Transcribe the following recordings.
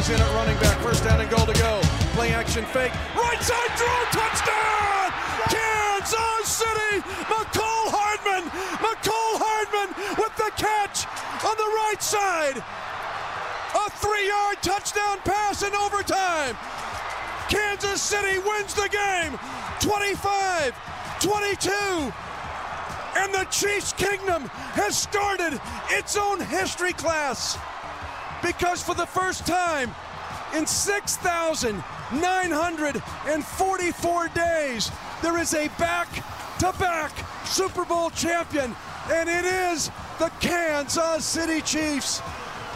is in at running back. First down and goal to go. Play action fake. Right side throw. Touchdown! Kansas City! Mecole Hardman! Mecole Hardman with the catch on the right side. A three yard touchdown pass in overtime. Kansas City wins the game 25 22. And the Chiefs Kingdom has started its own history class because for the first time in 6,944 days, there is a back to back Super Bowl champion, and it is the Kansas City Chiefs,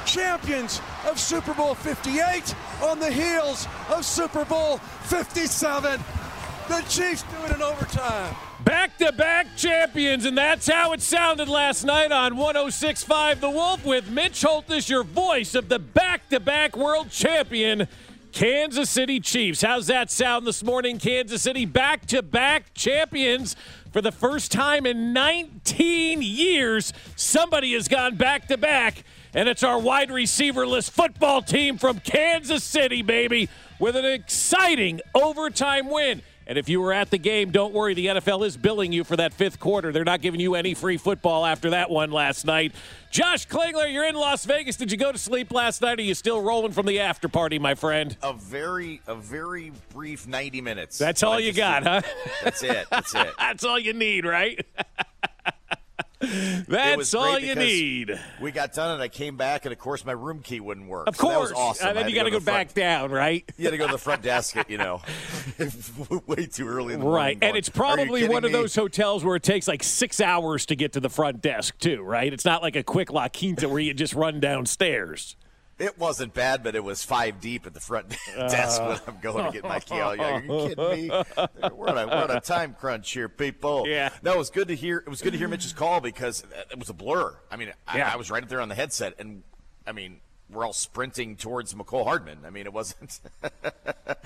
champions of Super Bowl 58 on the heels of Super Bowl 57. The Chiefs do it in overtime. Back to back champions, and that's how it sounded last night on 1065 The Wolf with Mitch Holthus, your voice of the back to back world champion, Kansas City Chiefs. How's that sound this morning, Kansas City? Back to back champions for the first time in 19 years. Somebody has gone back to back, and it's our wide receiverless football team from Kansas City, baby, with an exciting overtime win. And if you were at the game, don't worry. The NFL is billing you for that fifth quarter. They're not giving you any free football after that one last night. Josh Klingler, you're in Las Vegas. Did you go to sleep last night? Or are you still rolling from the after party, my friend? A very, a very brief 90 minutes. That's all you got, huh? That's it. That's it. That's all you need, right? That's all you need. We got done, and I came back, and of course, my room key wouldn't work. Of So that course. was awesome. And then you got to go front- back down, right? You had to go to the front desk, at, you know, way too early in the Right. And going, it's probably one of me?" those hotels where it takes like six hours to get to the front desk, too, right? It's not like a quick La Quinta where you just run downstairs. It wasn't bad, but it was five deep at the front desk when I'm going to get my key. Yeah, you're kidding me? We're on, a, we're on a time crunch here, people. Yeah. No, it was good to hear. It was good to hear Mitch's call because it was a blur. I mean, I, I was right up there on the headset, and I mean, we're all sprinting towards Mecole Hardman. I mean, it wasn't.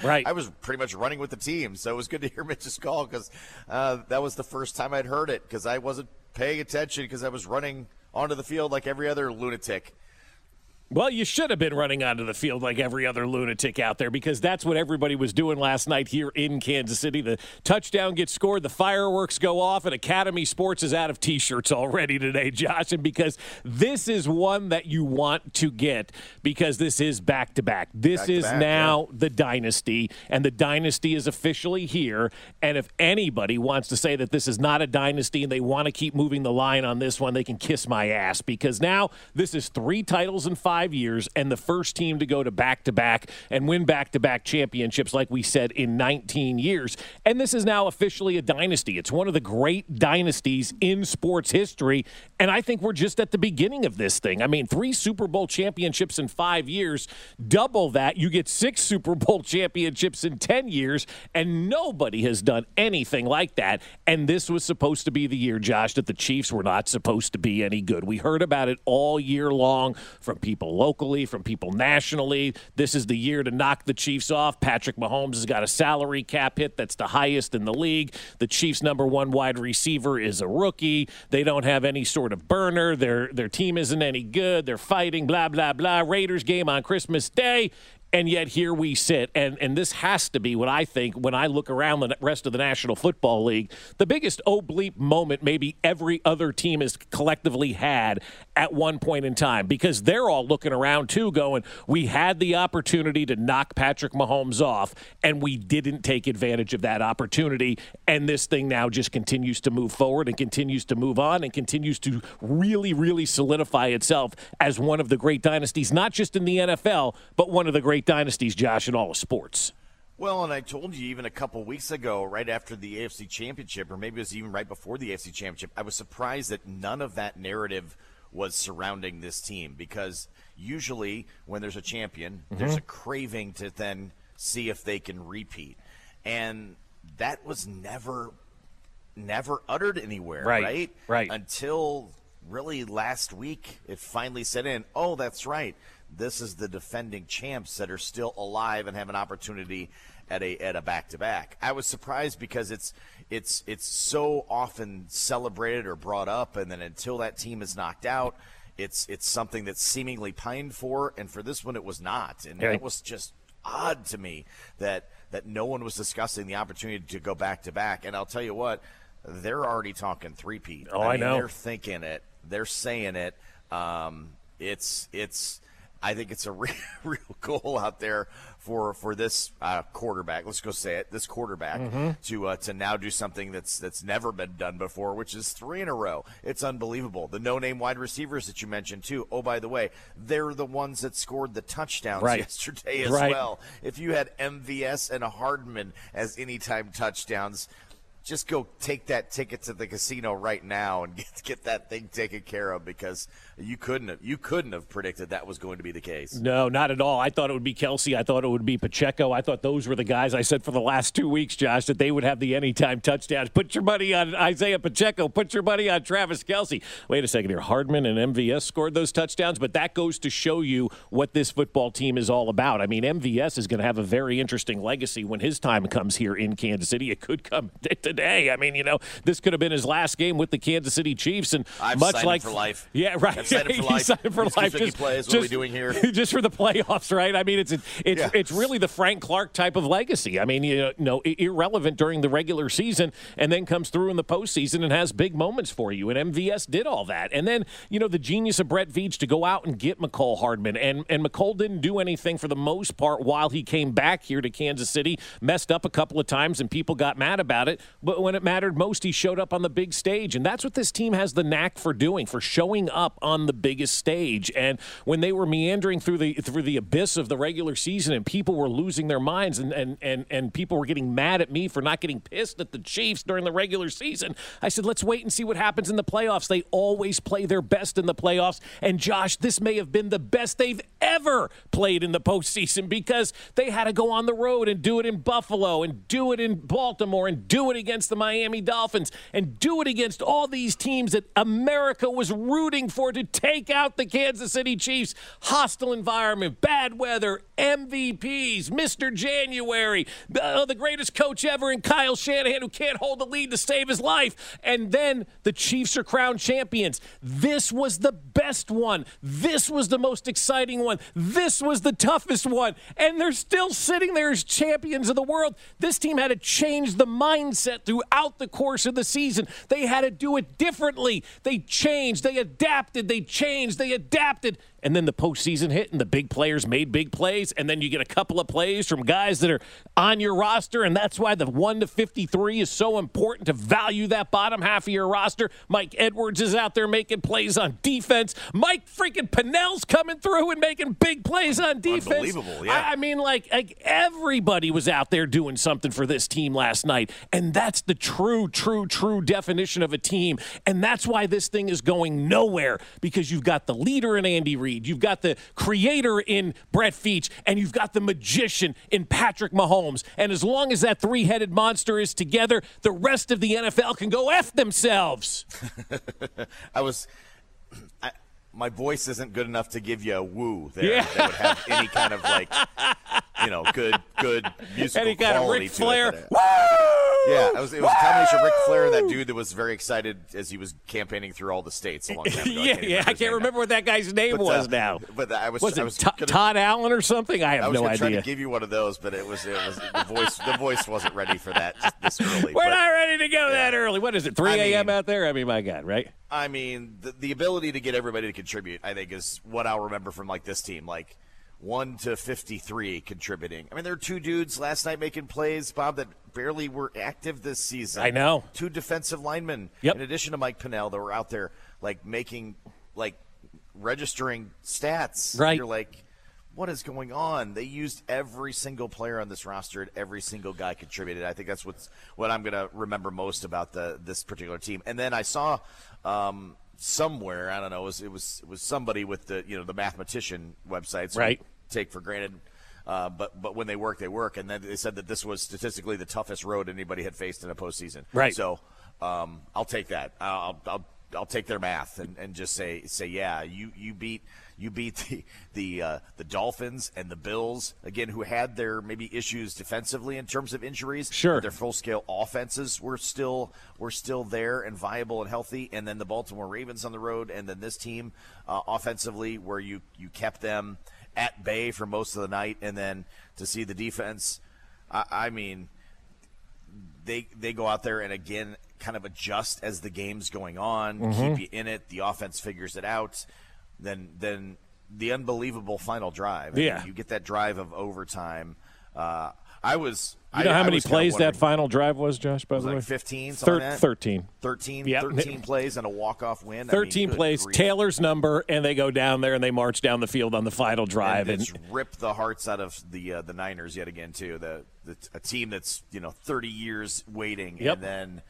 Right. I was pretty much running with the team, so it was good to hear Mitch's call because uh, that was the first time I'd heard it because I wasn't paying attention because I was running onto the field like every other lunatic. Well, you should have been running onto the field like every other lunatic out there because that's what everybody was doing last night here in Kansas City. The touchdown gets scored, the fireworks go off, and Academy Sports is out of t shirts already today, Josh. And because this is one that you want to get because this is back to back. This is Back-to-back, now the dynasty, and the dynasty is officially here. And if anybody wants to say that this is not a dynasty and they want to keep moving the line on this one, they can kiss my ass because now this is three titles in five five years and the first team to go to back to back and win back to back championships, like we said, in 19 years. And this is now officially a dynasty. It's one of the great dynasties in sports history. And I think we're just at the beginning of this thing. I mean, three Super Bowl championships in five years, double that, you get six Super Bowl championships in 10 years, and nobody has done anything like that. And this was supposed to be the year, Josh, that the Chiefs were not supposed to be any good. We heard about it all year long from people locally, from people nationally. This is the year to knock the Chiefs off. Patrick Mahomes has got a salary cap hit that's the highest in the league. The Chiefs' number one wide receiver is a rookie. They don't have any sort of burner. Their their team isn't any good. They're fighting, blah, blah, blah. Raiders game on Christmas Day. And yet here we sit, and, and this has to be what I think when I look around the rest of the National Football League, the biggest oh oblique moment maybe every other team has collectively had at one point in time because they're all looking around too, going, we had the opportunity to knock Patrick Mahomes off, and we didn't take advantage of that opportunity. And this thing now just continues to move forward and continues to move on and continues to really, really solidify itself as one of the great dynasties, not just in the NFL, but one of the great dynasties, Josh, in all of sports. Well, and I told you even a couple weeks ago, right after the AFC Championship, or maybe it was even right before the AFC Championship, I was surprised that none of that narrative was surrounding this team because usually when there's a champion, mm-hmm. there's a craving to then see if they can repeat. And that was never never uttered anywhere, right? Right. right. Until really last week it finally set in, "Oh, that's right this is the defending champs that are still alive and have an opportunity at a at a back to back. I was surprised because it's it's it's so often celebrated or brought up, and then until that team is knocked out, it's it's something that's seemingly pined for, and for this one it was not, and it was just odd to me that that no one was discussing the opportunity to go back to back. And I'll tell you what, they're already talking three peat. Oh, I, mean, I know. They're thinking it. They're saying it. Um, it's it's I think it's a real, real goal out there for for this uh, quarterback. Let's go say it. This quarterback mm-hmm. to uh, to now do something that's that's never been done before, which is three in a row. It's unbelievable. The no name wide receivers that you mentioned too. Oh, by the way, they're the ones that scored the touchdowns right. yesterday as right. well. If you had MVS and Hardman as anytime touchdowns, just go take that ticket to the casino right now and get get that thing taken care of because you couldn't have you couldn't have predicted that was going to be the case. No, not at all. I thought it would be Kelce. I thought it would be Pacheco. I thought those were the guys I said for the last two weeks, Josh, that they would have the anytime touchdowns. Put your money on Isaiah Pacheco. Put your money on Travis Kelce. Wait a second here. Hardman and MVS scored those touchdowns, but that goes to show you what this football team is all about. I mean, MVS is going to have a very interesting legacy when his time comes here in Kansas City. It could come today. I mean, you know, this could have been his last game with the Kansas City Chiefs, and I've much like for life. Yeah, right. I've signed for life. signed for life. Just, plays. What just, are we doing here? Just for the playoffs, right? I mean, it's it's yeah. it's really the Frank Clark type of legacy. I mean, you know, irrelevant during the regular season, and then comes through in the postseason and has big moments for you. And MVS did all that, and then you know the genius of Brett Veach to go out and get Mecole Hardman, and and Mecole didn't do anything for the most part while he came back here to Kansas City. Messed up a couple of times, and people got mad about it. But when it mattered most, he showed up on the big stage. And that's what this team has the knack for doing, for showing up on the biggest stage. And when they were meandering through the through the abyss of the regular season and people were losing their minds and, and, and, and people were getting mad at me for not getting pissed at the Chiefs during the regular season, I said, let's wait and see what happens in the playoffs. They always play their best in the playoffs. And Josh, this may have been the best they've ever played in the postseason because they had to go on the road and do it in Buffalo and do it in Baltimore and do it against the Miami Dolphins and do it against all these teams that America was rooting for to take out the Kansas City Chiefs. Hostile environment, bad weather, MVPs, Mr. January, the, uh, the greatest coach ever in Kyle Shanahan who can't hold the lead to save his life. And then the Chiefs are crowned champions. This was the best one. This was the most exciting one. This was the toughest one. And they're still sitting there as champions of the world. This team had to change the mindset that throughout the course of the season. They had to do it differently. They changed, they adapted, they changed, they adapted. And then the postseason hit, and the big players made big plays. And then you get a couple of plays from guys that are on your roster. And that's why the 1 to 53 is so important to value that bottom half of your roster. Mike Edwards is out there making plays on defense. Mike freaking Pennel's coming through and making big plays on defense. Unbelievable, yeah. I, I mean, like, like everybody was out there doing something for this team last night. And that's the true, true, true definition of a team. And that's why this thing is going nowhere because you've got the leader in Andy Reid, you've got the creator in Brett Veach, and you've got the magician in Patrick Mahomes. And as long as that three headed monster is together, the rest of the NFL can go F themselves. I was. I, my voice isn't good enough to give you a woo there Yeah. that would have any kind of like, you know, good, good musical Any kind of quality Ric to Flair. it. uh, Yeah, it was, it was a combination of Ric Flair and that dude that was very excited as he was campaigning through all the states a long time ago. yeah, even yeah. I can't remember now. what that guy's name But, uh, was now. But I was, Was I it was To- gonna- Todd Allen or something? I have I no idea. to give you one of those, but it was it was the voice the voice wasn't ready for that this early. We're but- not ready to go that early. What is it, 3 I a.m. mean- out there? I mean, my God, right? I mean, the, the ability to get everybody to contribute, I think, is what I'll remember from like this team. Like one to fifty-three contributing. I mean, there were two dudes last night making plays, Bob, that barely were active this season. I know. Two defensive linemen, Yep. in addition to Mike Pennel, that were out there like making, like registering stats. Right. You're like. What is going on? They used every single player on this roster, and every single guy contributed. I think that's what's what I'm going to remember most about the this particular team. And then I saw um, somewhere, I don't know, it was, it was it was somebody with the you know the mathematician websites, Right. take for granted. Uh, but but when they work, they work, and then they said that this was statistically the toughest road anybody had faced in a postseason. Right. So um, I'll take that. I'll, I'll I'll take their math and, and just say say yeah, you you beat you beat the the uh, the Dolphins and the Bills again, who had their maybe issues defensively in terms of injuries. Sure. but their full scale offenses were still were still there and viable and healthy. And then the Baltimore Ravens on the road, and then this team uh, offensively, where you you kept them at bay for most of the night, and then to see the defense. I, I mean, they they go out there and again kind of adjust as the game's going on, Mm-hmm. keep you in it. The offense figures it out. Then then the unbelievable final drive. I mean, Yeah. you get that drive of overtime. Uh, I was. You know I, how many plays that final drive was, Josh, by was the like way? 15, Thir- like that? 13. 13, Yep. 13 plays and a walk-off win. I mean, 13 plays, grief. Taylor's number, and they go down there and they march down the field on the final drive. And, it's ripped the hearts out of the uh, the Niners yet again too. The, the a team that's you know 30 years waiting, Yep. and then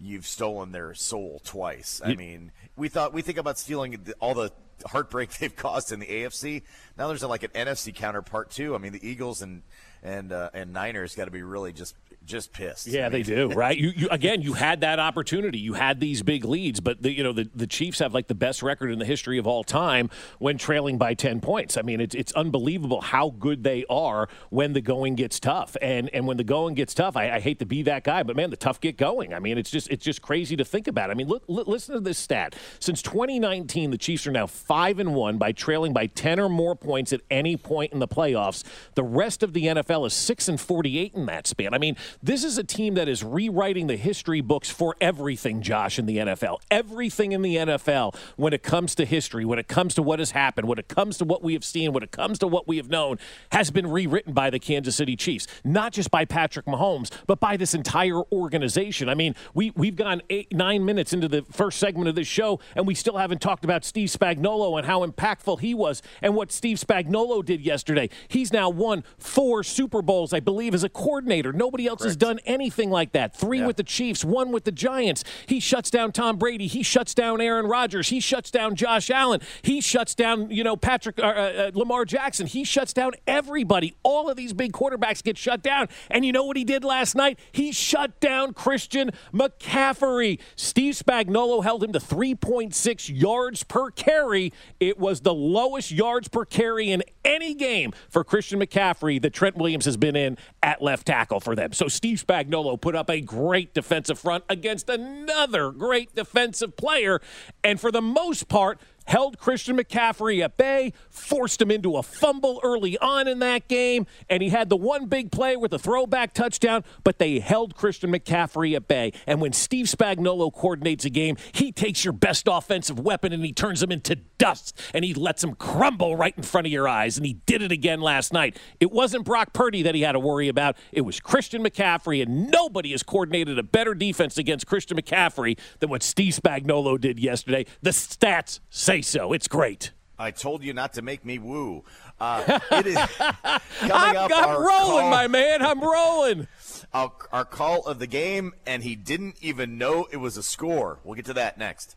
you've stolen their soul twice. I mean, we thought we think about stealing the, all the heartbreak they've caused in the AFC. Now there's like an NFC counterpart too. I mean, the Eagles and and uh, and Niners got to be really just just pissed. Yeah, I they do, right? You, you again, you had that opportunity. You had these big leads, but the, you know the, the Chiefs have like the best record in the history of all time when trailing by ten points. I mean, it's it's unbelievable how good they are when the going gets tough, and and when the going gets tough, I, I hate to be that guy, but man, the tough get going. I mean, it's just it's just crazy to think about. I mean, look, li- listen to this stat. Since 2019, the Chiefs are now five and one by trailing by ten or more points at any point in the playoffs. The rest of the NFL is six and 48 in that span. I mean, this is a team that is rewriting the history books for everything, Josh, in the NFL. Everything in the NFL when it comes to history, when it comes to what has happened, when it comes to what we have seen, when it comes to what we have known, has been rewritten by the Kansas City Chiefs. Not just by Patrick Mahomes, but by this entire organization. I mean, we, we've gone eight, nine minutes into the first segment of this show, and we still haven't talked about Steve Spagnuolo and how impactful he was and what Steve Spagnuolo did yesterday. He's now won four Super Bowls, I believe, as a coordinator. Nobody else has done anything like that. Three with the Chiefs, one with the Giants. He shuts down Tom Brady. He shuts down Aaron Rodgers. He shuts down Josh Allen. He shuts down, you know, Patrick uh, uh, Lamar Jackson. He shuts down everybody. All of these big quarterbacks get shut down. And you know what he did last night? He shut down Christian McCaffrey. Steve Spagnuolo held him to 3.6 yards per carry. It was the lowest yards per carry in any game for Christian McCaffrey that Trent Williams has been in at left tackle for them. So Steve Spagnuolo put up a great defensive front against another great defensive player. And for the most part, held Christian McCaffrey at bay, forced him into a fumble early on in that game, and he had the one big play with a throwback touchdown, but they held Christian McCaffrey at bay. And when Steve Spagnuolo coordinates a game, he takes your best offensive weapon and he turns them into dust and he lets them crumble right in front of your eyes. And he did it again last night. It wasn't Brock Purdy that he had to worry about, it was Christian McCaffrey, and nobody has coordinated a better defense against Christian McCaffrey than what Steve Spagnuolo did yesterday. The stats say so. It's great. I told you not to make me woo. Uh, it is I'm, up, I'm rolling, call, my man. I'm rolling. Our, our call of the game, and he didn't even know it was a score. We'll get to that next.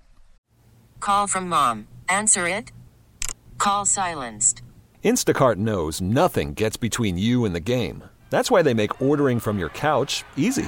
Call from mom. Answer it. Call silenced. Instacart knows nothing gets between you and the game. That's why they make ordering from your couch easy.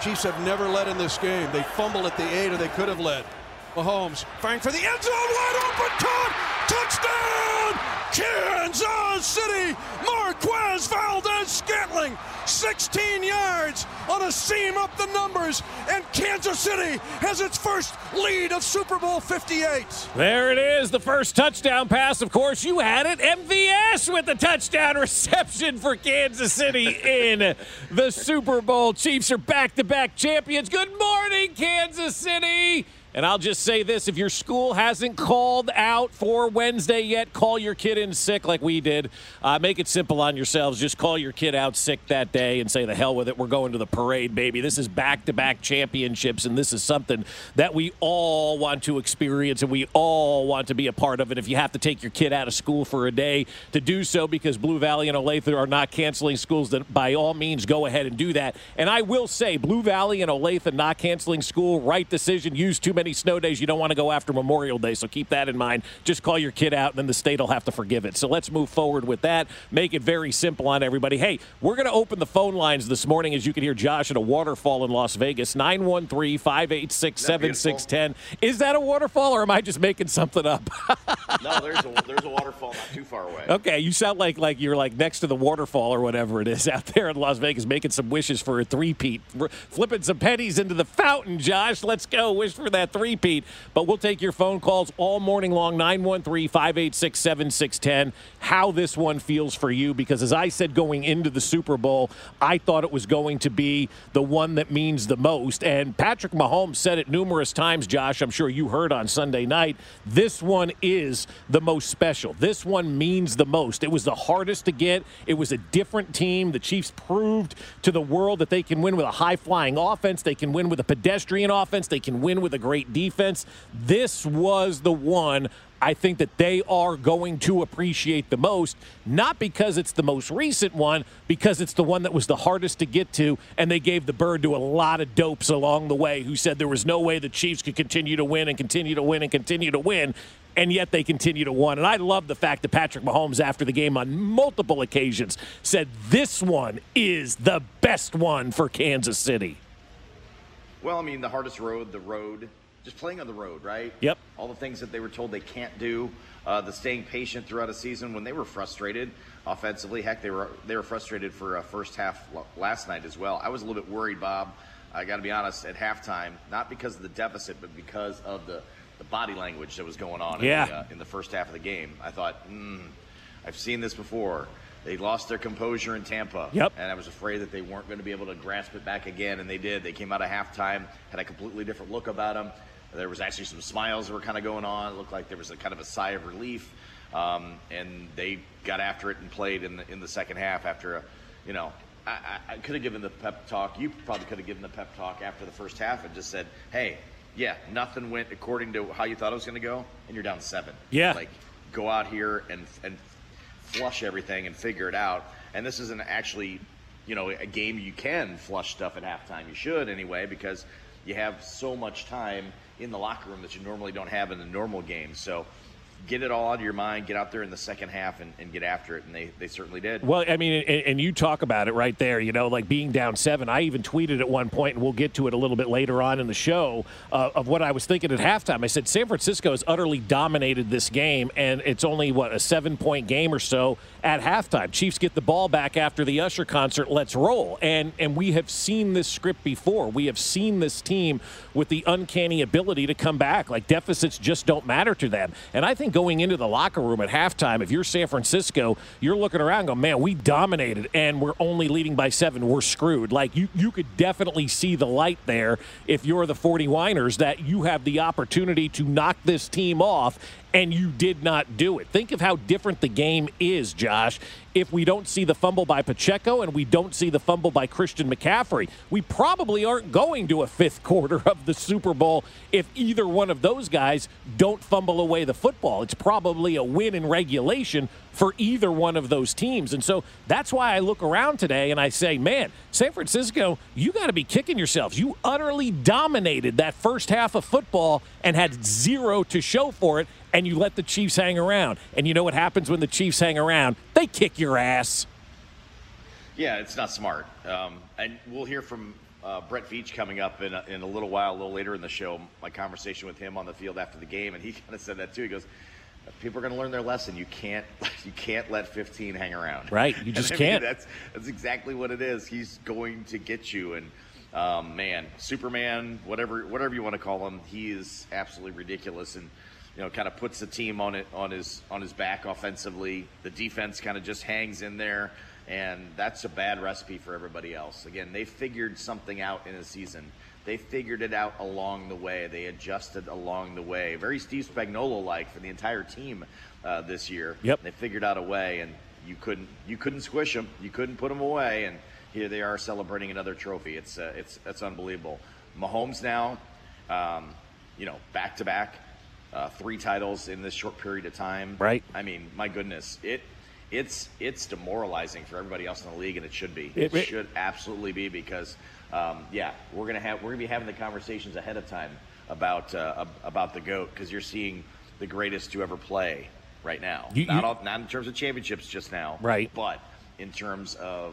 Chiefs have never led in this game. They fumbled at the eight, or they could have led. Mahomes firing for the end zone, wide open, caught, touchdown! Kansas City, Marquez Valdes-Scantling, 16 yards on a seam up the numbers, and Kansas City has its first lead of Super Bowl 58. There it is, the first touchdown pass. Of course, you had it. MVS with the touchdown reception for Kansas City in the Super Bowl. Chiefs are back to back champions. Good morning, Kansas City. And I'll just say this if your school hasn't called out for Wednesday yet, call your kid in sick like we did. Uh, make it simple on yourselves. Just call your kid out sick that day and say, the hell with it. We're going to the parade, baby. This is back to back championships, and this is something that we all want to experience and we all want to be a part of. And if you have to take your kid out of school for a day to do so because Blue Valley and Olathe are not canceling schools, then by all means go ahead and do that. And I will say, Blue Valley and Olathe not canceling school, right decision. Use too many snow days, you don't want to go after Memorial Day. So keep that in mind. Just call your kid out, and then the state will have to forgive it. So let's move forward with that. Make it very simple on everybody. Hey, we're going to open the phone lines this morning, as you can hear Josh at a waterfall in Las Vegas, 913 586 7610. Is that a waterfall, or am I just making something up? no, there's a, there's a waterfall not too far away. Okay, you sound like like you're like next to the waterfall or whatever it is out there in Las Vegas, making some wishes for a three-peat, flipping some pennies into the fountain. Josh, let's go. Wish for that three-peat. But we'll take your phone calls all morning long 913 586 7610. How this one feels for you, because as I said going into the Super Bowl, I thought it was going to be the one that means the most. And Patrick Mahomes said it numerous times, Josh. I'm sure you heard on Sunday night. This one is the most special. This one means the most. It was the hardest to get, it was a different team. The Chiefs proved to the world that they can win with a high flying offense, they can win with a pedestrian offense, they can win with a great defense. This was the one I think that they are going to appreciate the most, not because it's the most recent one, because it's the one that was the hardest to get to, and they gave the bird to a lot of dopes along the way who said there was no way the Chiefs could continue to win and continue to win and continue to win, and yet they continue to win. And I love the fact that Patrick Mahomes, after the game on multiple occasions, said this one is the best one for Kansas City. Well, I mean, the hardest road, the road just playing on the road, right? Yep. All the things that they were told they can't do, uh, the staying patient throughout a season when they were frustrated offensively. Heck, they were they were frustrated for a first half last night as well. I was a little bit worried, Bob. I got to be honest at halftime, not because of the deficit, but because of the the body language that was going on yeah. in, the, uh, in the first half of the game. I thought, mm, I've seen this before. They lost their composure in Tampa. Yep. And I was afraid that they weren't going to be able to grasp it back again, and they did. They came out of halftime, had a completely different look about them There was actually some smiles that were kind of going on. It looked like there was a kind of a sigh of relief, um, and they got after it and played in the in the second half after a, you know. I, I, could have given the pep talk. You probably could have given the pep talk after the first half and just said, "Hey, yeah, nothing went according to how you thought it was going to go, and you're down seven. Yeah. like go out here and and flush everything and figure it out. And this isn't actually, you know, a game you can flush stuff at halftime. You should anyway because you have so much time in the locker room that you normally don't have in the normal game. So get it all out of your mind, get out there in the second half and, and get after it. And they, they certainly did. Well, I mean, and, and you talk about it right there, you know, like being down seven. I even tweeted at one point, and we'll get to it a little bit later on in the show, uh, of what I was thinking at halftime. I said, San Francisco has utterly dominated this game, and it's only, what, a seven point game or so at halftime. Chiefs get the ball back after the Usher concert. Let's roll. And, and we have seen this script before. We have seen this team with the uncanny ability to come back. Like deficits just don't matter to them. And I think going into the locker room at halftime, if you're San Francisco, you're looking around going, man, we dominated and we're only leading by seven. We're screwed. Like you, you could definitely see the light there if you're the 49ers that you have the opportunity to knock this team off and you did not do it. Think of how different the game is, Josh, if we don't see the fumble by Pacheco and we don't see the fumble by Christian McCaffrey. We probably aren't going to a fifth quarter of the Super Bowl if either one of those guys don't fumble away the football. It's probably a win in regulation for either one of those teams. And so that's why I look around today and I say, man, San Francisco, you got to be kicking yourselves. You utterly dominated that first half of football and had zero to show for it and you let the Chiefs hang around. And you know what happens when the Chiefs hang around? They kick your ass. Yeah, it's not smart. Um, and we'll hear from uh, Brett Veach coming up in a, in a little while, a little later in the show. My conversation with him on the field after the game, and he kind of said that too. He goes, "People are going to learn their lesson. You can't you can't let 15 hang around. Right, you just I mean, can't. That's that's exactly what it is. He's going to get you, and um, man, Superman, whatever whatever you want to call him, he is absolutely ridiculous and." You know, kind of puts the team on it on his on his back offensively. The defense kind of just hangs in there, and that's a bad recipe for everybody else. Again, they figured something out in a season. They figured it out along the way. They adjusted along the way. Very Steve Spagnuolo like for the entire team uh, this year. Yep. They figured out a way, and you couldn't you couldn't squish them. You couldn't put them away, and here they are celebrating another trophy. It's uh, it's it's unbelievable. Mahomes now, um, you know, back to back uh, three titles in this short period of time. Right. I mean, my goodness, it it's it's demoralizing for everybody else in the league, and it should be. It- It, should absolutely be because, um, yeah, we're gonna have we're gonna be having the conversations ahead of time about uh, about the goat because you're seeing the greatest to ever play right now. You- not you- all, not in terms of championships just now, Right. But in terms of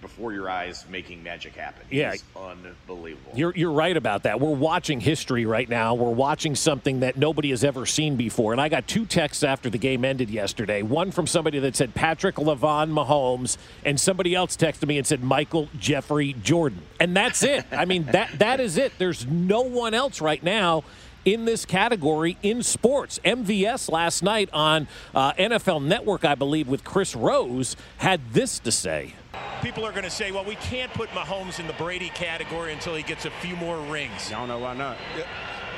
before your eyes making magic happen. Yeah. He's unbelievable. You're, you're right about that. We're watching history right now. We're watching something that nobody has ever seen before. And I got two texts after the game ended yesterday. One from somebody that said Patrick Lavon Mahomes, and somebody else texted me and said Michael Jeffrey Jordan. And that's it. I mean, that that is it. There's no one else right now in this category in sports. MVS last night on uh, NFL Network, I believe, with Chris Rose, had this to say. People are going to say, well, we can't put Mahomes in the Brady category until he gets a few more rings. I don't know why not.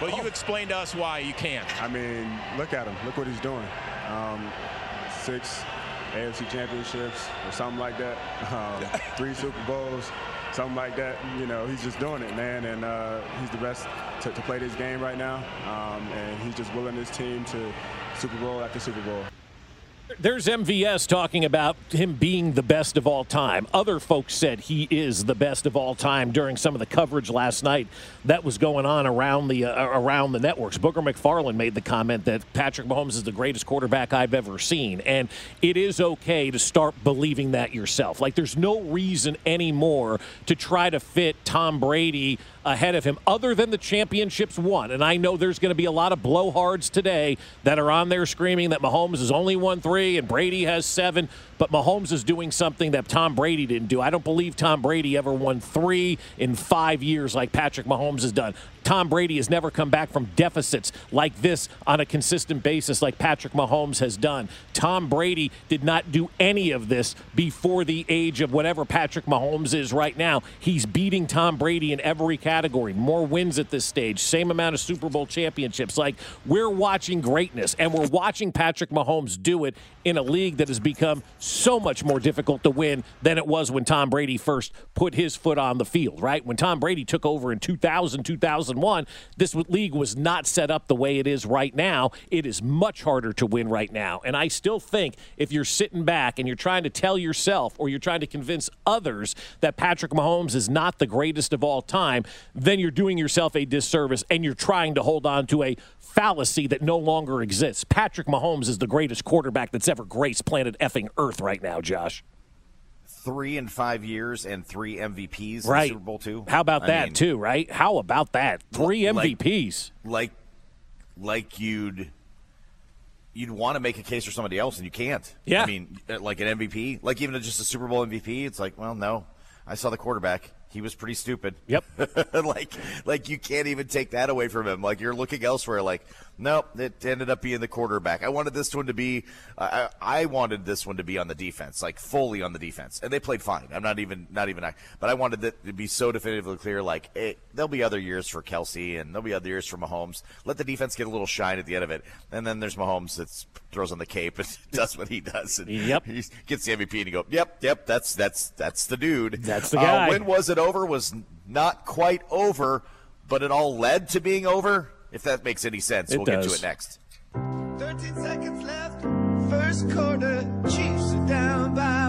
Well, you explain to us why you can't. I mean, look at him. Look what he's doing. Um, six AFC championships or something like that. Um, three Super Bowls, something like that. You know, he's just doing it, man. And uh, he's the best to, to play this game right now. Um, and he's just willing his team to Super Bowl after Super Bowl. There's MVS talking about him being the best of all time. Other folks said he is the best of all time during some of the coverage last night that was going on around the uh, around the networks. Booger McFarland made the comment that Patrick Mahomes is the greatest quarterback I've ever seen, and it is okay to start believing that yourself. Like there's no reason anymore to try to fit Tom Brady ahead of him other than the championships won. And I know there's going to be a lot of blowhards today that are on there screaming that Mahomes has only won three and Brady has seven. But Mahomes is doing something that Tom Brady didn't do. I don't believe Tom Brady ever won three in five years like Patrick Mahomes has done. Tom Brady has never come back from deficits like this on a consistent basis like Patrick Mahomes has done. Tom Brady did not do any of this before the age of whatever Patrick Mahomes is right now. He's beating Tom Brady in every category more wins at this stage, same amount of Super Bowl championships. Like we're watching greatness, and we're watching Patrick Mahomes do it in a league that has become so much more difficult to win than it was when Tom Brady first put his foot on the field. Right when Tom Brady took over in 2000, 2000, 2001, this league was not set up the way it is right now. It is much harder to win right now, and I still think if you're sitting back and you're trying to tell yourself or you're trying to convince others that Patrick Mahomes is not the greatest of all time, then you're doing yourself a disservice and you're trying to hold on to a fallacy that no longer exists. Patrick Mahomes is the greatest quarterback that's ever graced planet effing Earth right now, Josh. Three in five years and three MVPs right. in Super Bowl two. How about I that mean, too? Right? How about that? Three like- MVPs. Like, like you'd you'd want to make a case for somebody else and you can't. Yeah. I mean, uh, like an MVP, like even just a Super Bowl MVP. It's like, well, no, I saw the quarterback. He was pretty stupid. Yep. like, like you can't even take that away from him. Like you're looking elsewhere. Like, nope, it ended up being the quarterback. I wanted this one to be. Uh, I, I wanted this one to be on the defense, like fully on the defense, and they played fine. I'm not even, not even. I but I wanted it to be so definitively clear. Like, it, there'll be other years for Kelce, and there'll be other years for Mahomes. Let the defense get a little shine at the end of it, and then there's Mahomes that throws on the cape and does what he does. And Yep. he gets the MVP, and you go, yep, yep, that's that's that's the dude. That's the Uh, guy. when was it over? Was not quite over, but it all led to being over. If that makes any sense, It we'll get to it next. 13 seconds left. First quarter. Chiefs are down by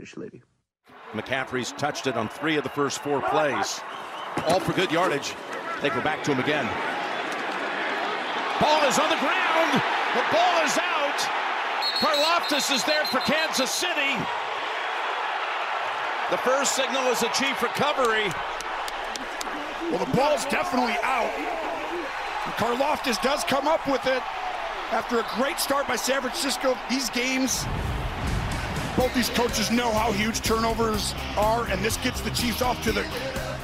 British lady. McCaffrey's touched it on three of the first four plays. All for good yardage. They go back to him again. Ball is on the ground. The ball is out. Karlaftis is there for Kansas City. The first signal is a chief recovery. Well, the ball's definitely out. And Karlaftis does come up with it after a great start by San Francisco. These games, both these coaches know how huge turnovers are, and this gets the Chiefs off to the,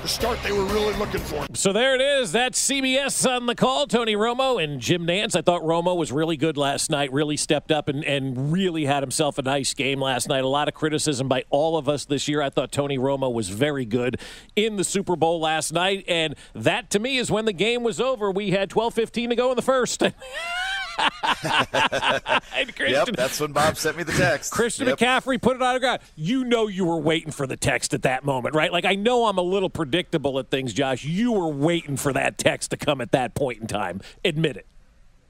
the start they were really looking for. So there it is. That's CBS on the call. Tony Romo and Jim Nantz. I thought Romo was really good last night, really stepped up and, and really had himself a nice game last night. A lot of criticism by all of us this year. I thought Tony Romo was very good in the Super Bowl last night. And that to me is when the game was over. We had 12 15 to go in the first. Yep, that's when Bob sent me the text. Christian Yep. McCaffrey put it on the ground. You know you were waiting for the text at that moment, right? Like I know I'm a little predictable at things, Josh. You were waiting for that text to come at that point in time. Admit it.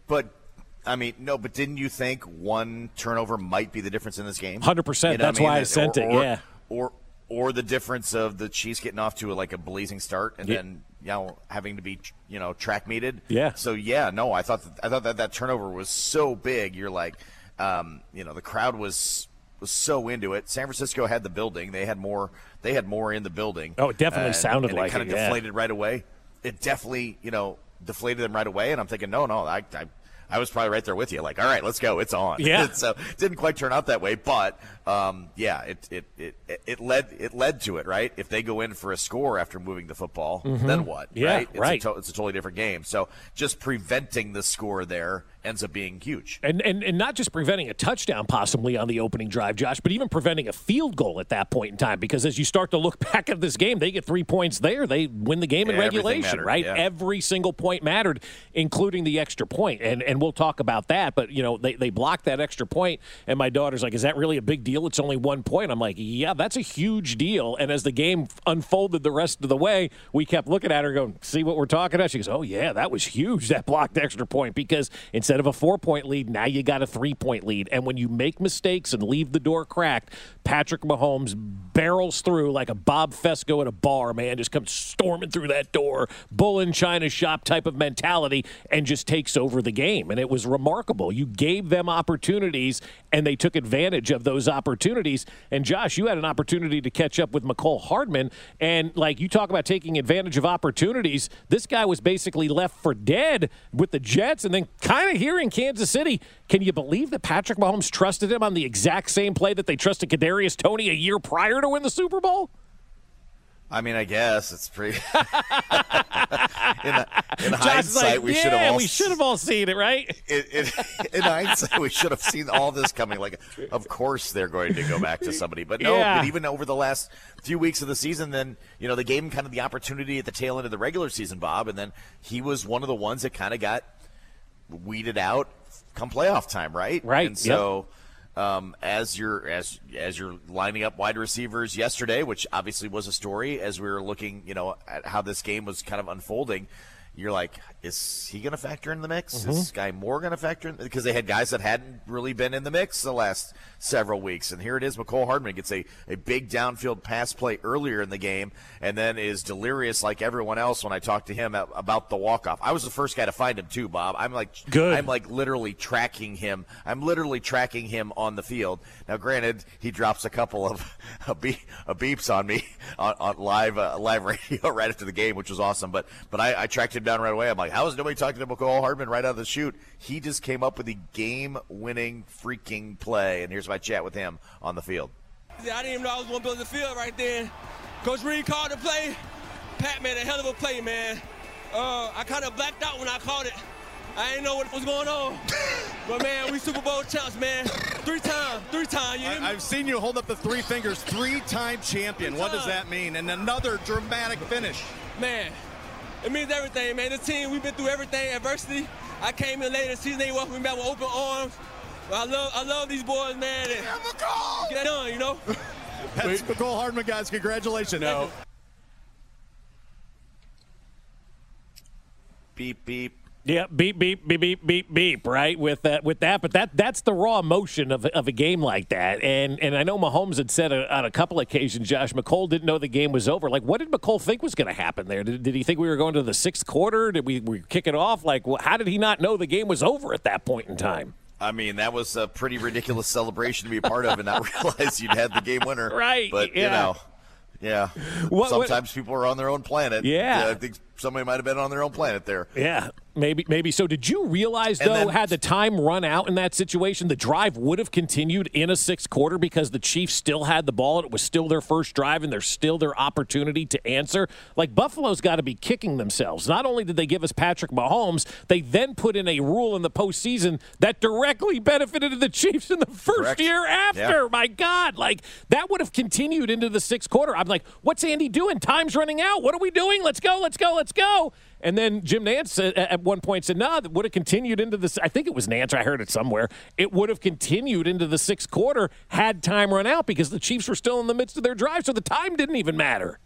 But I mean, no, but didn't you think one turnover might be the difference in this game? 100%. You know what That's why I mean? sent Or- it, or- yeah. Or or the difference of the Chiefs getting off to a, like a blazing start and Yeah. then you know having to be you know track meted. Yeah. So yeah, no, I thought that, I thought that that turnover was so big. You're like, um, you know, the crowd was was so into it. San Francisco had the building. They had more. They had more in the building. Oh, it definitely And- sounded and like it. Kind it, of yeah. deflated right away. It definitely, you know, deflated them right away. And I'm thinking, no, no, I, I, I was probably right there with you. Like, all right, let's go. It's on. Yeah. so it didn't quite turn out that way, but um, yeah, it, it it it led it led to it. Right. If they go in for a score after moving the football, Mhm. then what? Yeah, right. It's right. A to- it's a totally different game. So just preventing the score there ends up being huge. And, and and not just preventing a touchdown possibly on the opening drive, Josh, but even preventing a field goal at that point in time. Because as you start to look back at this game, they get three points there. They win the game in Yeah, everything regulation, right? yeah. Every single point mattered, including the extra point. And and we'll talk about that. But you know, they, they blocked that extra point, and my daughter's like, Is that really a big deal? It's only one point. I'm like, Yeah, that's a huge deal. And as the game unfolded the rest of the way, we kept looking at her going, See what we're talking about? She goes, Oh yeah, that was huge, that blocked extra point, because instead instead of a four point lead, now you got a three point lead. And when you make mistakes and leave the door cracked, Patrick Mahomes barrels through like a Bob Fescoe at a bar, man, just comes storming through that door, bull in China shop type of mentality, and just takes over the game. And it was remarkable. You gave them opportunities, and they took advantage of those opportunities. And Josh, you had an opportunity to catch up with Mecole Hardman. And like you talk about taking advantage of opportunities, this guy was basically left for dead with the Jets. And then kind of here in Kansas City, can you believe that Patrick Mahomes trusted him on the exact same play that they trusted Kadarius Toney a year prior to win the Super Bowl? I mean, I guess it's pretty. in, in hindsight, like, we yeah, should have all we should have all seen it, right? in, in, in hindsight, we should have seen all this coming. Like, of course they're going to go back to somebody, but no. Yeah. But even over the last few weeks of the season, then you know they gave him kind of the opportunity at the tail end of the regular season, Bob, and then he was one of the ones that kind of got weeded out come playoff time, right? Right, And so. Um, as you're as as you're lining up wide receivers yesterday, which obviously was a story as we were looking, you know, at how this game was kind of unfolding. You're like, is he going to factor in the mix? Mm-hmm. Is Skyy Moore going to factor in? Because they had guys that hadn't really been in the mix the last several weeks. And here it is. Mecole Hardman gets a, a big downfield pass play earlier in the game and then is delirious like everyone else when I talked to him about the walk off. I was the first guy to find him, too, Bob. I'm like, Good. I'm like literally tracking him. I'm literally tracking him on the field. Now, granted, he drops a couple of a beep, a beeps on me on, on live uh, live radio right after the game, which was awesome. But but I, I tracked him down right away. I'm like, how is nobody talking to Mecole Hardman right out of the shoot? He just came up with the game-winning freaking play, and here's my chat with him on the field. I didn't even know I was going to build the field right then. Coach Reid called the play. Pat made a hell of a play, man. Uh, I kind of blacked out when I called it. I didn't know what was going on. but, man, we Super Bowl champs, man. Three times, three times. You hear me? I, I've seen you hold up the three fingers, three-time champion. What does that mean? And another dramatic finish. Man, it means everything, man. The team, we've been through everything, adversity. I came in later the season, they welcomed me back with open arms. But I love, I love these boys, man. And Get that done, you know. That's Mecole Hardman, guys. Congratulations. No. Beep beep. Yeah, beep beep beep beep beep beep. Right with that with that, but that that's the raw emotion of, of a game like that. And and I know Mahomes had said a, on a couple occasions, Josh Mecole didn't know the game was over. Like, what did Mecole think was going to happen there? Did, did he think we were going to the sixth quarter? Did we, we kick it off? Like, how did he not know the game was over at that point in time? I mean, that was a pretty ridiculous celebration to be a part of and not realize you'd had the game winner. Right, But, you know, yeah. What- what- Sometimes people are on their own planet. Yeah. I think somebody might have been on their own planet there. Yeah, maybe, maybe. So, did you realize though, then- had the time run out in that situation, the drive would have continued in a sixth quarter because the Chiefs still had the ball. and It was still their first drive, and there's still their opportunity to answer. Like Buffalo's got to be kicking themselves. Not only did they give us Patrick Mahomes, they then put in a rule in the postseason that directly benefited the Chiefs in the first Correct. year after. Yeah. My God, like that would have continued into the sixth quarter. I'm like, what's Andy doing? Time's running out. What are we doing? Let's go, let's go, let's go. And then Jim Nantz at one point said, no, that would have continued into the, I think it was Nantz. I heard it somewhere. It would have continued into the sixth quarter had time run out because the Chiefs were still in the midst of their drive. So the time didn't even matter.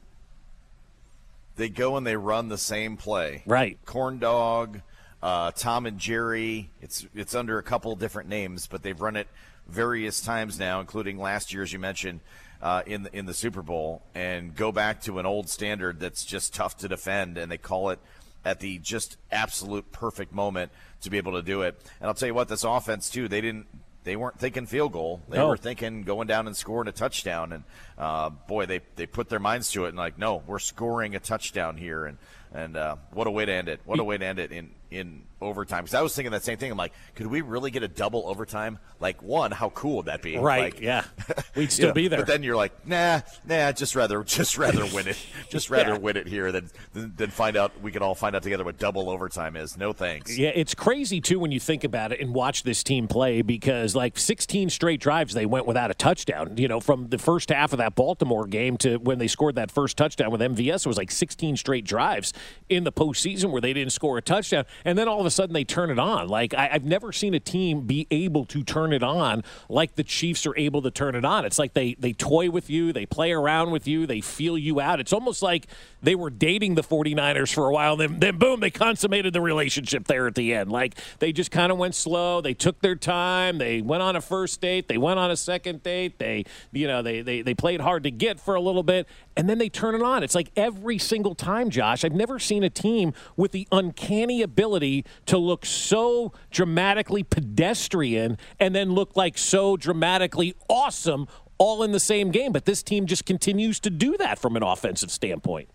They go and they run the same play. Right. Corn dog, uh, Tom and Jerry. It's it's under a couple different names, but they've run it various times now, including last year, as you mentioned, uh, in the in the Super Bowl, and go back to an old standard that's just tough to defend, and they call it at the just absolute perfect moment to be able to do it. And I'll tell you what, this offense too, they didn't. They weren't thinking field goal. They No. were thinking going down and scoring a touchdown. And uh, boy, they, they put their minds to it and like, no, we're scoring a touchdown here. And and uh, what a way to end it! What a way to end it in in overtime. Because I was thinking that same thing. I'm like, could we really get a double overtime? Like one, how cool would that be? Right. Like, yeah. We'd you still know, be there. But then you're like, nah, nah, just rather, just rather win it, just rather Yeah. win it here than, than than find out. We can all find out together what double overtime is. No thanks. Yeah, it's crazy too when you think about it and watch this team play because like 16 straight drives they went without a touchdown. You know, from the first half of that Baltimore game to when they scored that first touchdown with MVS, it was like 16 straight drives in the postseason where they didn't score a touchdown. And then all of a sudden they turn it on. Like I, I've never seen a team be able to turn it on like the Chiefs are able to turn it on. It's like they they toy with you, they play around with you, they feel you out. It's almost like they were dating the 49ers for a while, then then boom, they consummated the relationship there at the end. Like they just kind of went slow, they took their time, they went on a first date, they went on a second date, they you know, they they, they played hard to get for a little bit, and then they turn it on. It's like every single time, Josh. I've never seen a team with the uncanny ability to look so dramatically pedestrian and then look like so dramatically awesome all in the same game. But this team just continues to do that from an offensive standpoint.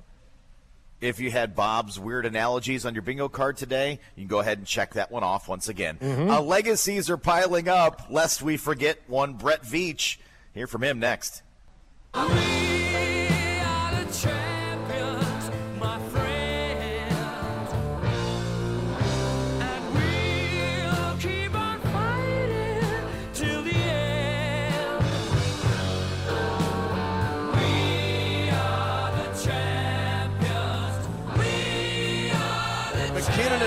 If you had Bob's weird analogies on your bingo card today, you can go ahead and check that one off once again. Mm-hmm. Uh, legacies are piling up, lest we forget one Brett Veach. Hear from him next.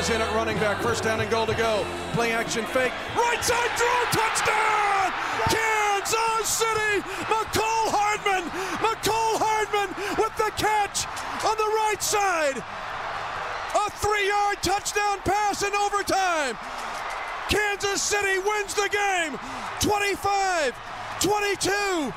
In at running back. First down and goal to go. Play action fake. Right side throw. Touchdown! Kansas City! Mecole Hardman! Mecole Hardman with the catch on the right side. A three yard touchdown pass in overtime. Kansas City wins the game 25 22.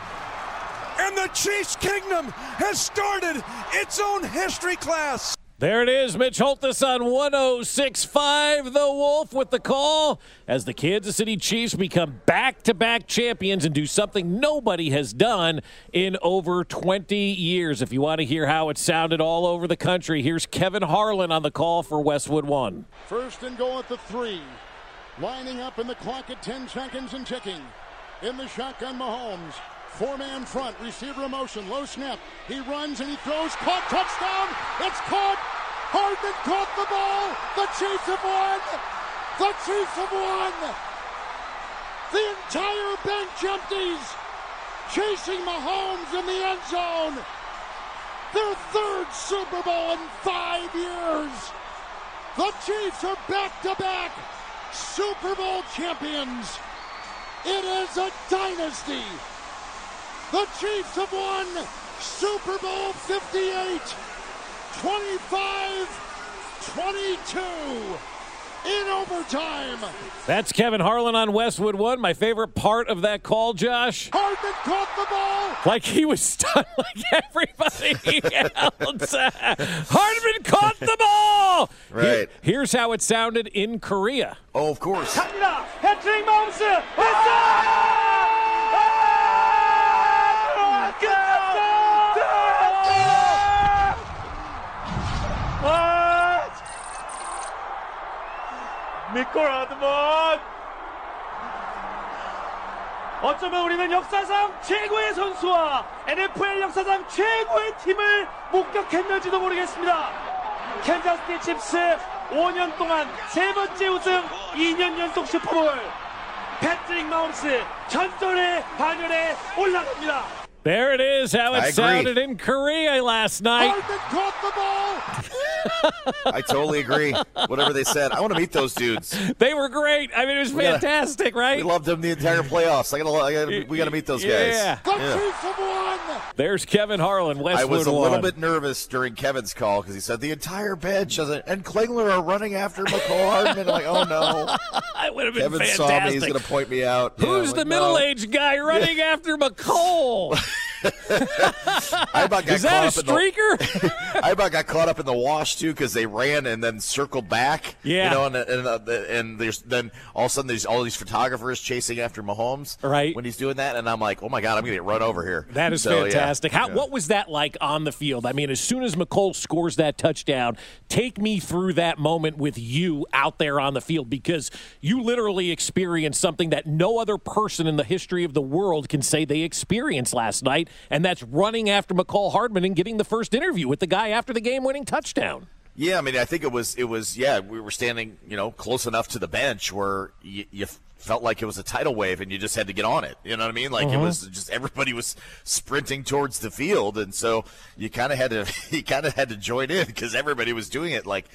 And the Chiefs Kingdom has started its own history class. There it is, Mitch Holthus on 1065 The Wolf with the call as the Kansas City Chiefs become back to back champions and do something nobody has done in over 20 years. If you want to hear how it sounded all over the country, here's Kevin Harlan on the call for Westwood One. First and goal at the three. Lining up in the clock at 10 seconds and ticking. In the shotgun, Mahomes. Four man front, receiver motion, low snap. He runs and he throws, caught, touchdown! It's caught! Hardman caught the ball! The Chiefs have won! The Chiefs have won! The entire bench empties! Chasing Mahomes in the end zone! Their third Super Bowl in five years! The Chiefs are back to back Super Bowl champions! It is a dynasty! The Chiefs have won Super Bowl 58, 25 22 in overtime. That's Kevin Harlan on Westwood One. My favorite part of that call, Josh. Hardman caught the ball. Like he was stunned, like everybody else. Hardman caught the ball. Right. Here's how it sounded in Korea. Oh, of course. It's up. 미콜 하드먼 어쩌면 우리는 역사상 최고의 선수와 NFL 역사상 최고의 팀을 목격했는지도 모르겠습니다. 캔자스티 칩스 5년 동안 세 번째 우승 2년 연속 슈퍼볼 패트릭 마운스 전설의 반열에 올라갑니다. There it is, how it sounded in Korea last night. Caught the ball. I totally agree. Whatever they said. I want to meet those dudes. They were great. I mean, it was We gotta- fantastic, right? We loved them the entire playoffs. I gotta, I gotta, we got to meet those guys. Yeah. The Chiefs have won. There's Kevin Harlan, I was a little One. bit nervous during Kevin's call because he said the entire bench I was like, and Klingler are running after Mecole Hardman. Like, oh no. That would have been Kevin fantastic. saw me. He's going to point me out. Who's I'm the like, middle-aged guy running after Mecole? I about got Is that a caught up in the- I about got caught up in the wash too because they ran and then circled back. Yeah. you know, and and, uh, and there's then all of a sudden there's all these photographers chasing after Mahomes. Right. when he's doing that, and I'm like, oh my god, I'm gonna get run over here. That is So, yeah. fantastic. How Yeah. what was that like on the field? I mean, as soon as Mecole scores that touchdown, take me through that moment with you out there on the field because you literally experienced something that no other person in the history of the world can say they experienced last night, and that's running after Mecole Hardman and getting the first interview with the guy after the game-winning touchdown. Yeah, I mean, I think it was it was yeah, we were standing you know close enough to the bench where you, you felt like it was a tidal wave and you just had to get on it. You know what I mean? Like it Mhm. was just everybody was sprinting towards the field, and so you kind of had to you kind of had to join in because everybody was doing it like.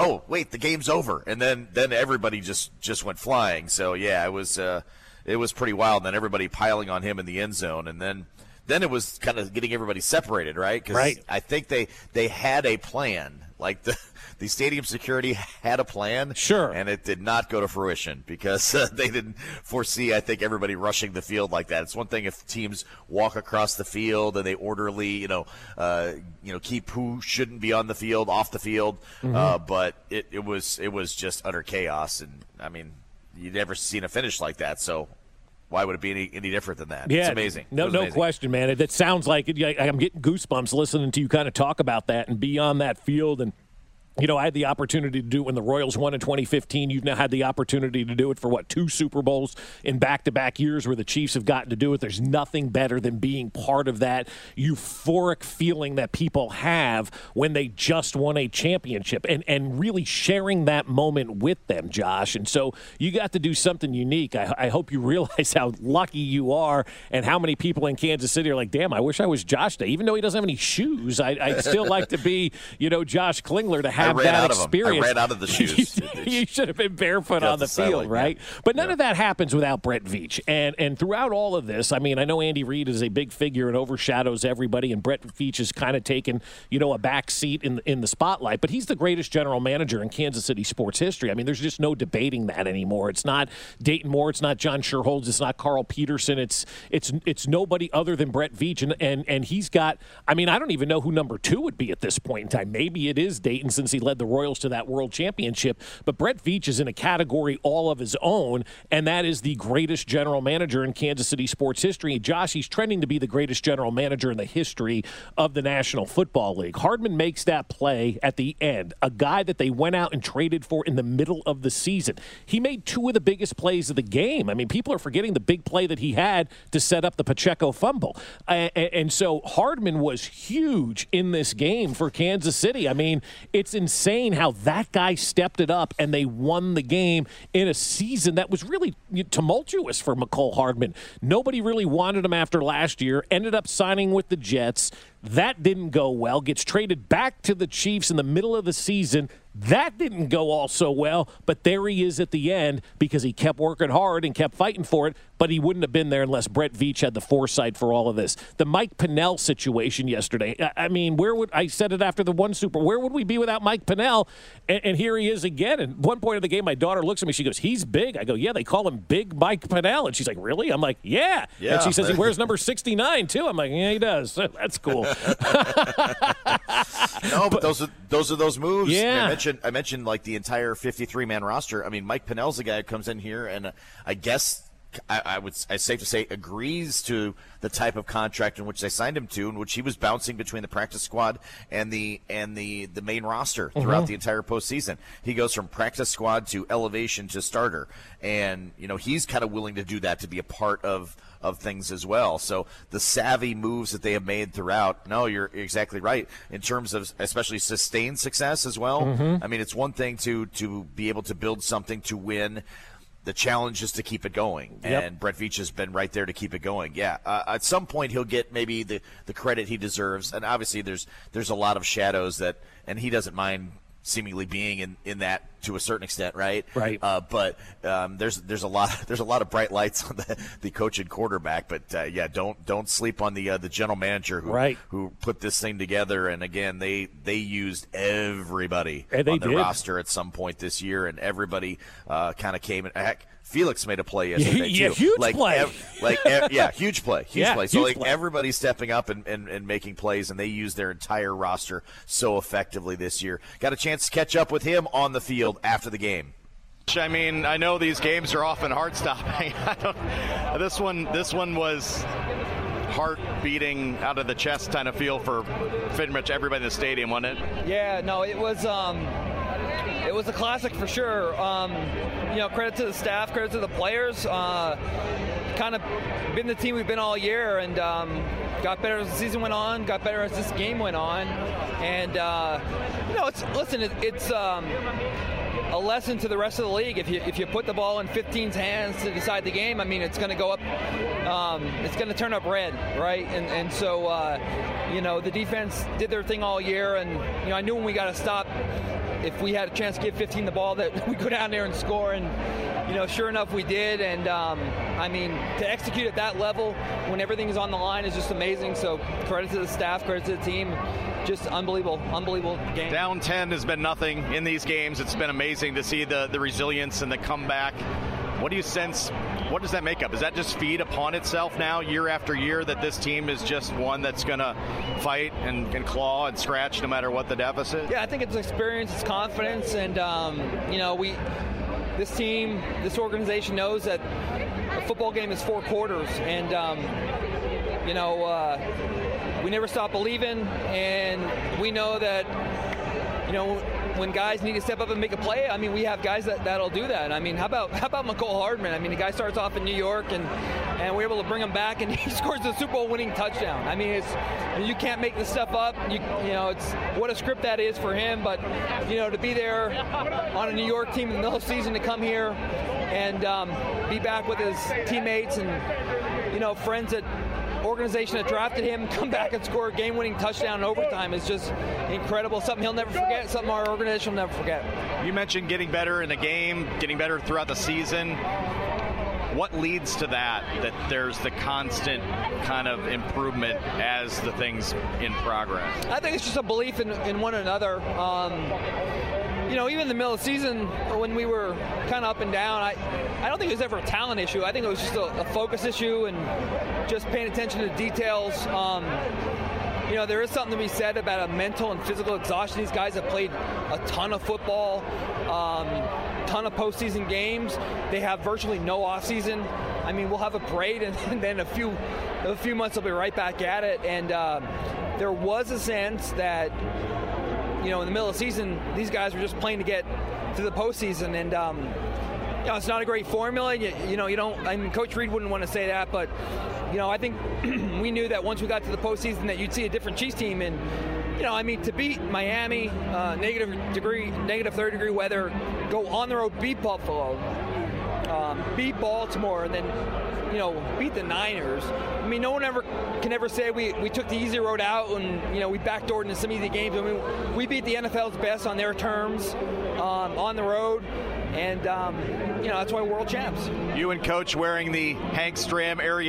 oh wait, the game's over, and then then everybody just just went flying. So yeah, it was uh, it was pretty wild. And then everybody piling on him in the end zone, and then then it was kind of getting everybody separated, right? 'Cause Right. I think they they had a plan, like the. The stadium security had a plan, sure, and it did not go to fruition because uh, they didn't foresee. I think everybody rushing the field like that. It's one thing if teams walk across the field and they orderly, you know, uh, you know, keep who shouldn't be on the field off the field. Mhm. Uh, but it, it was it was just utter chaos, and I mean, you'd never seen a finish like that. So why would it be any, any different than that? Yeah, it's amazing. No, It no amazing. question, man. It, it sounds like it, I'm getting goosebumps listening to you kind of talk about that and be on that field and. You know, I had the opportunity to do it when the Royals won in 2015. You've now had the opportunity to do it for what two Super Bowls in back-to-back years, where the Chiefs have gotten to do it. There's nothing better than being part of that euphoric feeling that people have when they just won a championship, and and really sharing that moment with them, Josh. And so you got to do something unique. I, I hope you realize how lucky you are, and how many people in Kansas City are like, "Damn, I wish I was Josh Day." Even though he doesn't have any shoes, I, I'd still like to be, you know, Josh Klingler to have ran that out of 'em. I experience. ran out of the shoes. you should have been barefoot on the field, yeah. right? But none of that happens without Brett Veach. And and throughout all of this, I mean, I know Andy Reid is a big figure and overshadows everybody, and Brett Veach has kind of taken, you know, a back seat in the, in the spotlight. But he's the greatest general manager in Kansas City sports history. I mean, there's just no debating that anymore. It's not Dayton Moore, it's not John Schuerholz, it's not Carl Peterson. It's it's it's nobody other than Brett Veach, and and and he's got. I mean, I don't even know who number two would be at this point in time. Maybe it is Dayton since he led the Royals to that World Championship. But Brett Veach is in a category all of his own, and that is the greatest general manager in Kansas City sports history. Josh, he's trending to be the greatest general manager in the history of the National Football League. Hardman makes that play at the end, a guy that they went out and traded for in the middle of the season. He made two of the biggest plays of the game. I mean, people are forgetting the big play that he had to set up the Pacheco fumble. And so Hardman was huge in this game for Kansas City. I mean, it's insane how that guy stepped it up and they won the game in a season that was really tumultuous for Mecole Hardman. Nobody really wanted him after last year, ended up signing with the Jets. That didn't go well. Gets traded back to the Chiefs in the middle of the season. That didn't go all so well, but there he is at the end because he kept working hard and kept fighting for it. But he wouldn't have been there unless Brett Veach had the foresight for all of this. The Mike Pennel situation yesterday. I- mean, where would I said it after the one Super? Where would we be without Mike Pennel? And, and here he is again. And one point of the game, my daughter looks at me. She goes, "He's big." I go, "Yeah." They call him Big Mike Pennel, and she's like, "Really?" I'm like, "Yeah." Yeah. And she says he wears number 69 too. I'm like, "Yeah, he does." That's cool. no, but those are those are those moves. Yeah. I mentioned I mentioned like the entire 53 man roster. I mean, Mike Pennel's the guy who comes in here and uh, I guess I, I would it's safe to say agrees to the type of contract in which they signed him to, in which he was bouncing between the practice squad and the and the the main roster throughout Mhm. the entire postseason. He goes from practice squad to elevation to starter, and you know he's kind of willing to do that to be a part of of things as well. So the savvy moves that they have made throughout. No, you're exactly right in terms of especially sustained success as well. Mhm. I mean, it's one thing to to be able to build something to win. The challenge is to keep it going, Yep. and Brett Veach has been right there to keep it going. Yeah, uh, at some point he'll get maybe the, the credit he deserves, and obviously there's there's a lot of shadows that, and he doesn't mind seemingly being in, in that to a certain extent, right? Right. Uh, but um, there's there's a lot there's a lot of bright lights on the, the coach and quarterback. But uh, yeah, don't don't sleep on the uh, the general manager who Right. who put this thing together. And again, they they used everybody And they on the roster at some point this year, and everybody uh, kind of came in. Heck, Felix made a play yesterday Yeah, too. huge like, play. ev- like ev- yeah, huge play, huge Yeah, play. So huge like play. everybody's stepping up and, and, and making plays, and they use their entire roster so effectively this year. Got a chance to catch up with him on the field after the game. I mean, I know these games are often heart stopping. This one, this one was heart beating out of the chest kind of feel for pretty much everybody in the stadium, wasn't it? Yeah, no, it was um, it was a classic for sure. Um, you know, credit to the staff, credit to the players. Uh, kind of been the team we've been all year, and um, got better as the season went on. Got better as this game went on, and uh, you know, it's listen, it, it's. Um, a lesson to the rest of the league. If you if you put the ball in 15's hands to decide the game, I mean, it's going to go up. Um, it's going to turn up red, right? And and so uh, you know the defense did their thing all year, and you know I knew when we got to stop if we had a chance to give 15 the ball, that we go down there and score. And you know, sure enough, we did. And um, I mean, to execute at that level when everything is on the line is just amazing. So credit to the staff, credit to the team. Just unbelievable, unbelievable game. Down 10 has been nothing in these games. It's been amazing to see the, the resilience and the comeback. What do you sense? What does that make up? Does that just feed upon itself now, year after year, that this team is just one that's going to fight and, and, claw and scratch no matter what the deficit? Yeah, I think it's experience, it's confidence, and um, you know, we, this team, this organization knows that a football game is four quarters, and um, you know, uh, we never stop believing, and we know that, you know when guys need to step up and make a play, I mean, we have guys that that'll do that. I mean, how about how about Mecole Hardman? I mean, the guy starts off in New York, and and we're able to bring him back, and he scores the Super Bowl winning touchdown. I mean, it's you can't make this stuff up. You you know, it's what a script that is for him. But you know, to be there on a New York team in the middle of the season to come here and um, be back with his teammates and you know friends that organization that drafted him come back and score a game-winning touchdown in overtime is just incredible. Something he'll never forget. Something our organization will never forget. You mentioned getting better in the game, getting better throughout the season. What leads to that? That there's the constant kind of improvement as the things in progress. I think it's just a belief in, in one another. Um, you know, even in the middle of the season when we were kind of up and down, I, I don't think it was ever a talent issue. I think it was just a, a focus issue and just paying attention to details. Um, you know, there is something to be said about a mental and physical exhaustion. These guys have played a ton of football, um, ton of postseason games. They have virtually no offseason. I mean, we'll have a parade, and, and then a few, a few months they'll be right back at it. And um, there was a sense that you know, in the middle of the season, these guys were just playing to get to the postseason, and um, you know, it's not a great formula. You, you, know, you don't. I mean, Coach Reid wouldn't want to say that, but you know, I think we knew that once we got to the postseason, that you'd see a different Chiefs team, and you know, I mean, to beat Miami, uh, negative degree, negative third degree weather, go on the road, beat Buffalo, um, beat Baltimore, and then you know, beat the Niners. I mean, no one ever can ever say we, we took the easy road out and, you know, we backdoored into some easy games. I mean, we beat the NFL's best on their terms um, on the road. And, um, you know, that's why we're world champs. You and Coach wearing the Hank Stram era,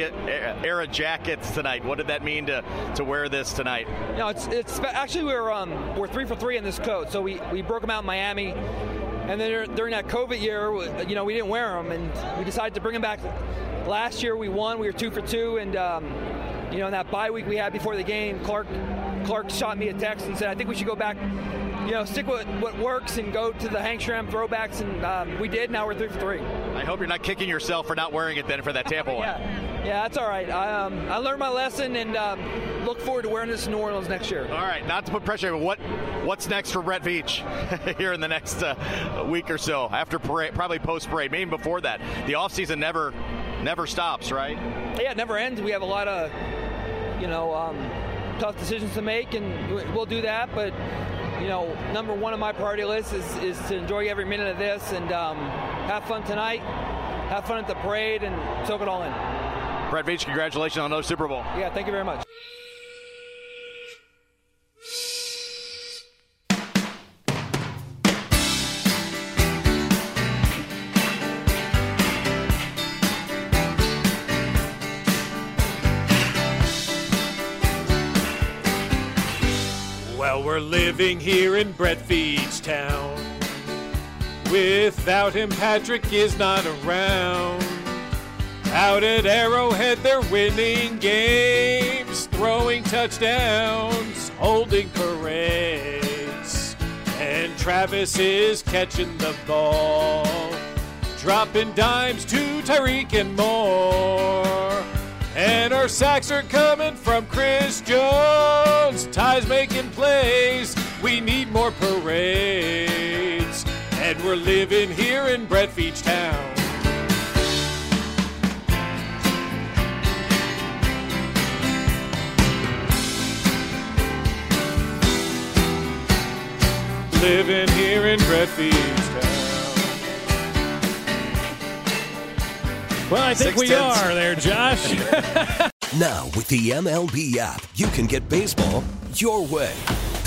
era jackets tonight. What did that mean to, to wear this tonight? You know, it's, it's actually we're, um, we're three for three in this coat. So we, we broke them out in Miami. And then during that COVID year, you know, we didn't wear them. And we decided to bring them back last year we won. We were two for two, and um, you know, in that bye week we had before the game, Clark Clark shot me a text and said, "I think we should go back." You know, stick with what works and go to the Hank Stram throwbacks, and um, we did. Now we're three for three. I hope you're not kicking yourself for not wearing it then for that Tampa one. Yeah, that's all right. I, um, I learned my lesson and um, look forward to wearing this in New Orleans next year. All right, not to put pressure, but what what's next for Brett Veach here in the next uh, week or so after parade, probably post parade, maybe before that. The offseason never never stops, right? Yeah, it never ends. We have a lot of, you know, um, tough decisions to make, and we'll do that. But, you know, number one on my priority list is, is to enjoy every minute of this and um, have fun tonight, have fun at the parade, and soak it all in. Brett Veach, congratulations on another Super Bowl. Yeah, thank you very much. Well, we're living here in Brett Veach town. Without him, Patrick is not around. Out at Arrowhead, they're winning games, throwing touchdowns, holding parades. And Travis is catching the ball, dropping dimes to Tyreek and more. And our sacks are coming from Chris Jones. Ty's making plays. We need more parades. And we're living here in Brett Veach Town. Living here in Well, I think Six we tenths. are there, Josh. Now, with the MLB app, you can get baseball your way.